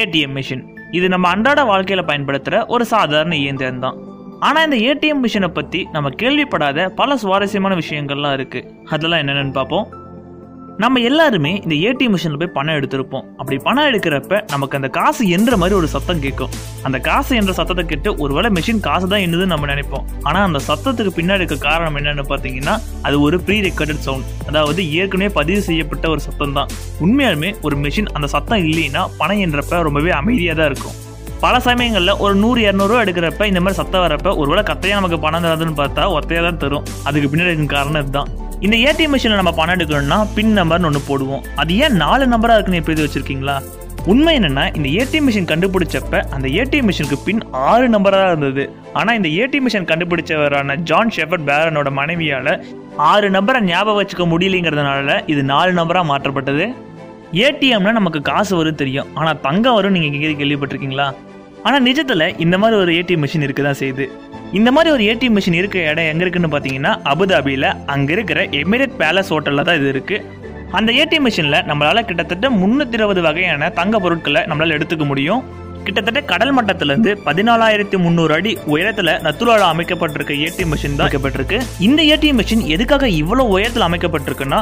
ATM machine இது நம்ம அன்றாட வாழ்க்கையில் பயன்படுத்துகிற ஒரு சாதாரண இயந்திரம் தான். ஆனால் இந்த ஏடிஎம் மிஷினை பற்றி நம்ம கேள்விப்படாத பல சுவாரஸ்யமான விஷயங்கள்லாம் இருக்குது அதெல்லாம் என்னென்னு பார்ப்போம். நம்ம எல்லாருமே இந்த ஏடிஎம் மிஷினில் போய் பணம் எடுத்திருப்போம். அப்படி பணம் எடுக்கிறப்ப நமக்கு அந்த காசு என்ற மாதிரி ஒரு சத்தம் கேட்கும். அந்த காசு என்ற சத்தத்தை கேட்டு ஒருவேளை மிஷின் காசு தான் என்னதுன்னு நம்ம நினைப்போம். ஆனால் அந்த சத்தத்துக்கு பின்னாடி இருக்க காரணம் என்னன்னு பார்த்தீங்கன்னா அது ஒரு ப்ரீ ரெக்கார்டட் சவுண்ட் அதாவது ஏற்கனவே பதிவு செய்யப்பட்ட ஒரு சத்தம் தான். உண்மையாலுமே ஒரு மிஷின் அந்த சத்தம் இல்லைன்னா பணம் என்றப்ப ரொம்பவே அமைதியாக தான் இருக்கும். பல சமயங்களில் ஒரு நூறு இரநூறுவா எடுக்கிறப்ப இந்த மாதிரி சத்தம் வரப்ப ஒருவேளை கத்தையாக நமக்கு பணம் தராதுன்னு பார்த்தா ஒத்தையாக தான் தரும். அதுக்கு பின்னாடி இருக்க காரணம் இதுதான். இந்த ஏடிஎம் மிஷினில் நம்ம பணம் எடுக்கணும்னா பின் நம்பர்னு ஒன்று போடுவோம். அது ஏன் நாலு நம்பராக இருக்குன்னு எப்படி இது வச்சுருக்கீங்களா? உண்மை என்னன்னா இந்த ஏடிஎம் மிஷின் கண்டுபிடிச்சப்ப அந்த ஏடிஎம் மிஷினுக்கு பின் ஆறு நம்பராக இருந்தது. ஆனால் இந்த ஏடிஎம் மிஷின் கண்டுபிடிச்சவரான ஜான் ஷெஃபர்ட் பேரனோட மனைவியால் ஆறு நம்பரை ஞாபகம் வச்சுக்க முடியலைங்கிறதுனால இது நாலு நம்பராக மாற்றப்பட்டது. ஏடிஎம்னா நமக்கு காசு வரும் தெரியும். ஆனால் தங்கம் வரும் நீங்கள் எங்கேயாவது கேள்விப்பட்டிருக்கீங்களா? ஆனால் நிஜத்தில் இந்த மாதிரி ஒரு ஏடிஎம் மிஷின் இருக்க தான் செய்யுது. இந்த மாதிரி ஒரு ஏடிஎம் மிஷின் இருக்க இடம் எங்கே இருக்குன்னு பார்த்தீங்கன்னா அபுதாபியில் அங்கே இருக்கிற எமிரேட் பேலஸ் ஹோட்டலில் தான் இது இருக்குது அந்த ஏடிஎம் மிஷினில் நம்மளால் கிட்டத்தட்ட முந்நூற்றி இருபது வகையான தங்க பொருட்களை நம்மளால் எடுத்துக்க முடியும். கிட்டத்தட்ட கடல் மட்டத்திலிருந்து பதினாலாயிரத்தி முந்நூறு அடி உயரத்தில் நத்துலால அமைக்கப்பட்டிருக்க ஏடிஎம் மிஷின் தான் அமைக்கப்பட்டிருக்கு. இந்த ஏடிஎம் மிஷின் எதுக்காக இவ்வளோ உயரத்தில் அமைக்கப்பட்டிருக்குன்னா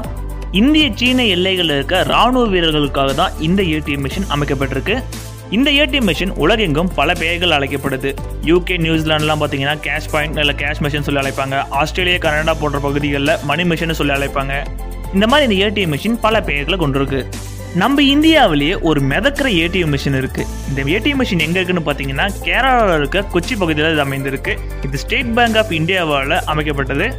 இந்திய சீன எல்லைகளில் இருக்க ராணுவ வீரர்களுக்காக தான் இந்த ஏடிஎம் மிஷின் அமைக்கப்பட்டிருக்கு. இந்த ஏடிஎம் மிஷின் உலகெங்கும் பல பெயர்கள் அழைக்கப்படுது. யூகே நியூசிலாந்துலாம் பார்த்தீங்கன்னா கேஷ் பாயிண்ட் இல்லை கேஷ் மிஷின் சொல்லி அழைப்பாங்க. ஆஸ்திரேலியா கனடா போன்ற பகுதிகளில் மணி மிஷின் சொல்லி அழைப்பாங்க. இந்த மாதிரி இந்த ஏடிஎம் மிஷின் பல பெயர்களை கொண்டிருக்கு. நம்ம இந்தியாவிலேயே ஒரு மிதக்கிற ஏடிஎம் மிஷின் இருக்கு. இந்த ஏடிஎம் மிஷின் எங்க இருக்குன்னு பார்த்தீங்கன்னா கேரளாவில் இருக்க கொச்சி பகுதியில் இது அமைந்திருக்கு. இது ஸ்டேட் பேங்க் ஆஃப் இந்தியாவால் அமைக்கப்பட்டது.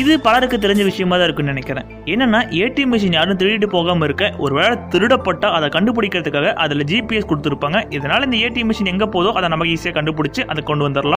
இது பலருக்கு தெரிஞ்ச விஷயமா தான் இருக்குன்னு நினைக்கிறேன். என்னன்னா ஏடிஎம் மிஷின் யாரும் திருடிட்டு போகாம இருக்க ஒரு வேளை திருடப்பட்டா அதை கண்டுபிடிக்கிறதுக்காக அதில் ஜிபிஎஸ் கொடுத்துருப்பாங்க. இதனால இந்த ஏடிஎம் மிஷின் எங்க போதோ அதை நமக்கு ஈஸியாக கண்டுபிடிச்சு அதை கொண்டு வந்துடலாம்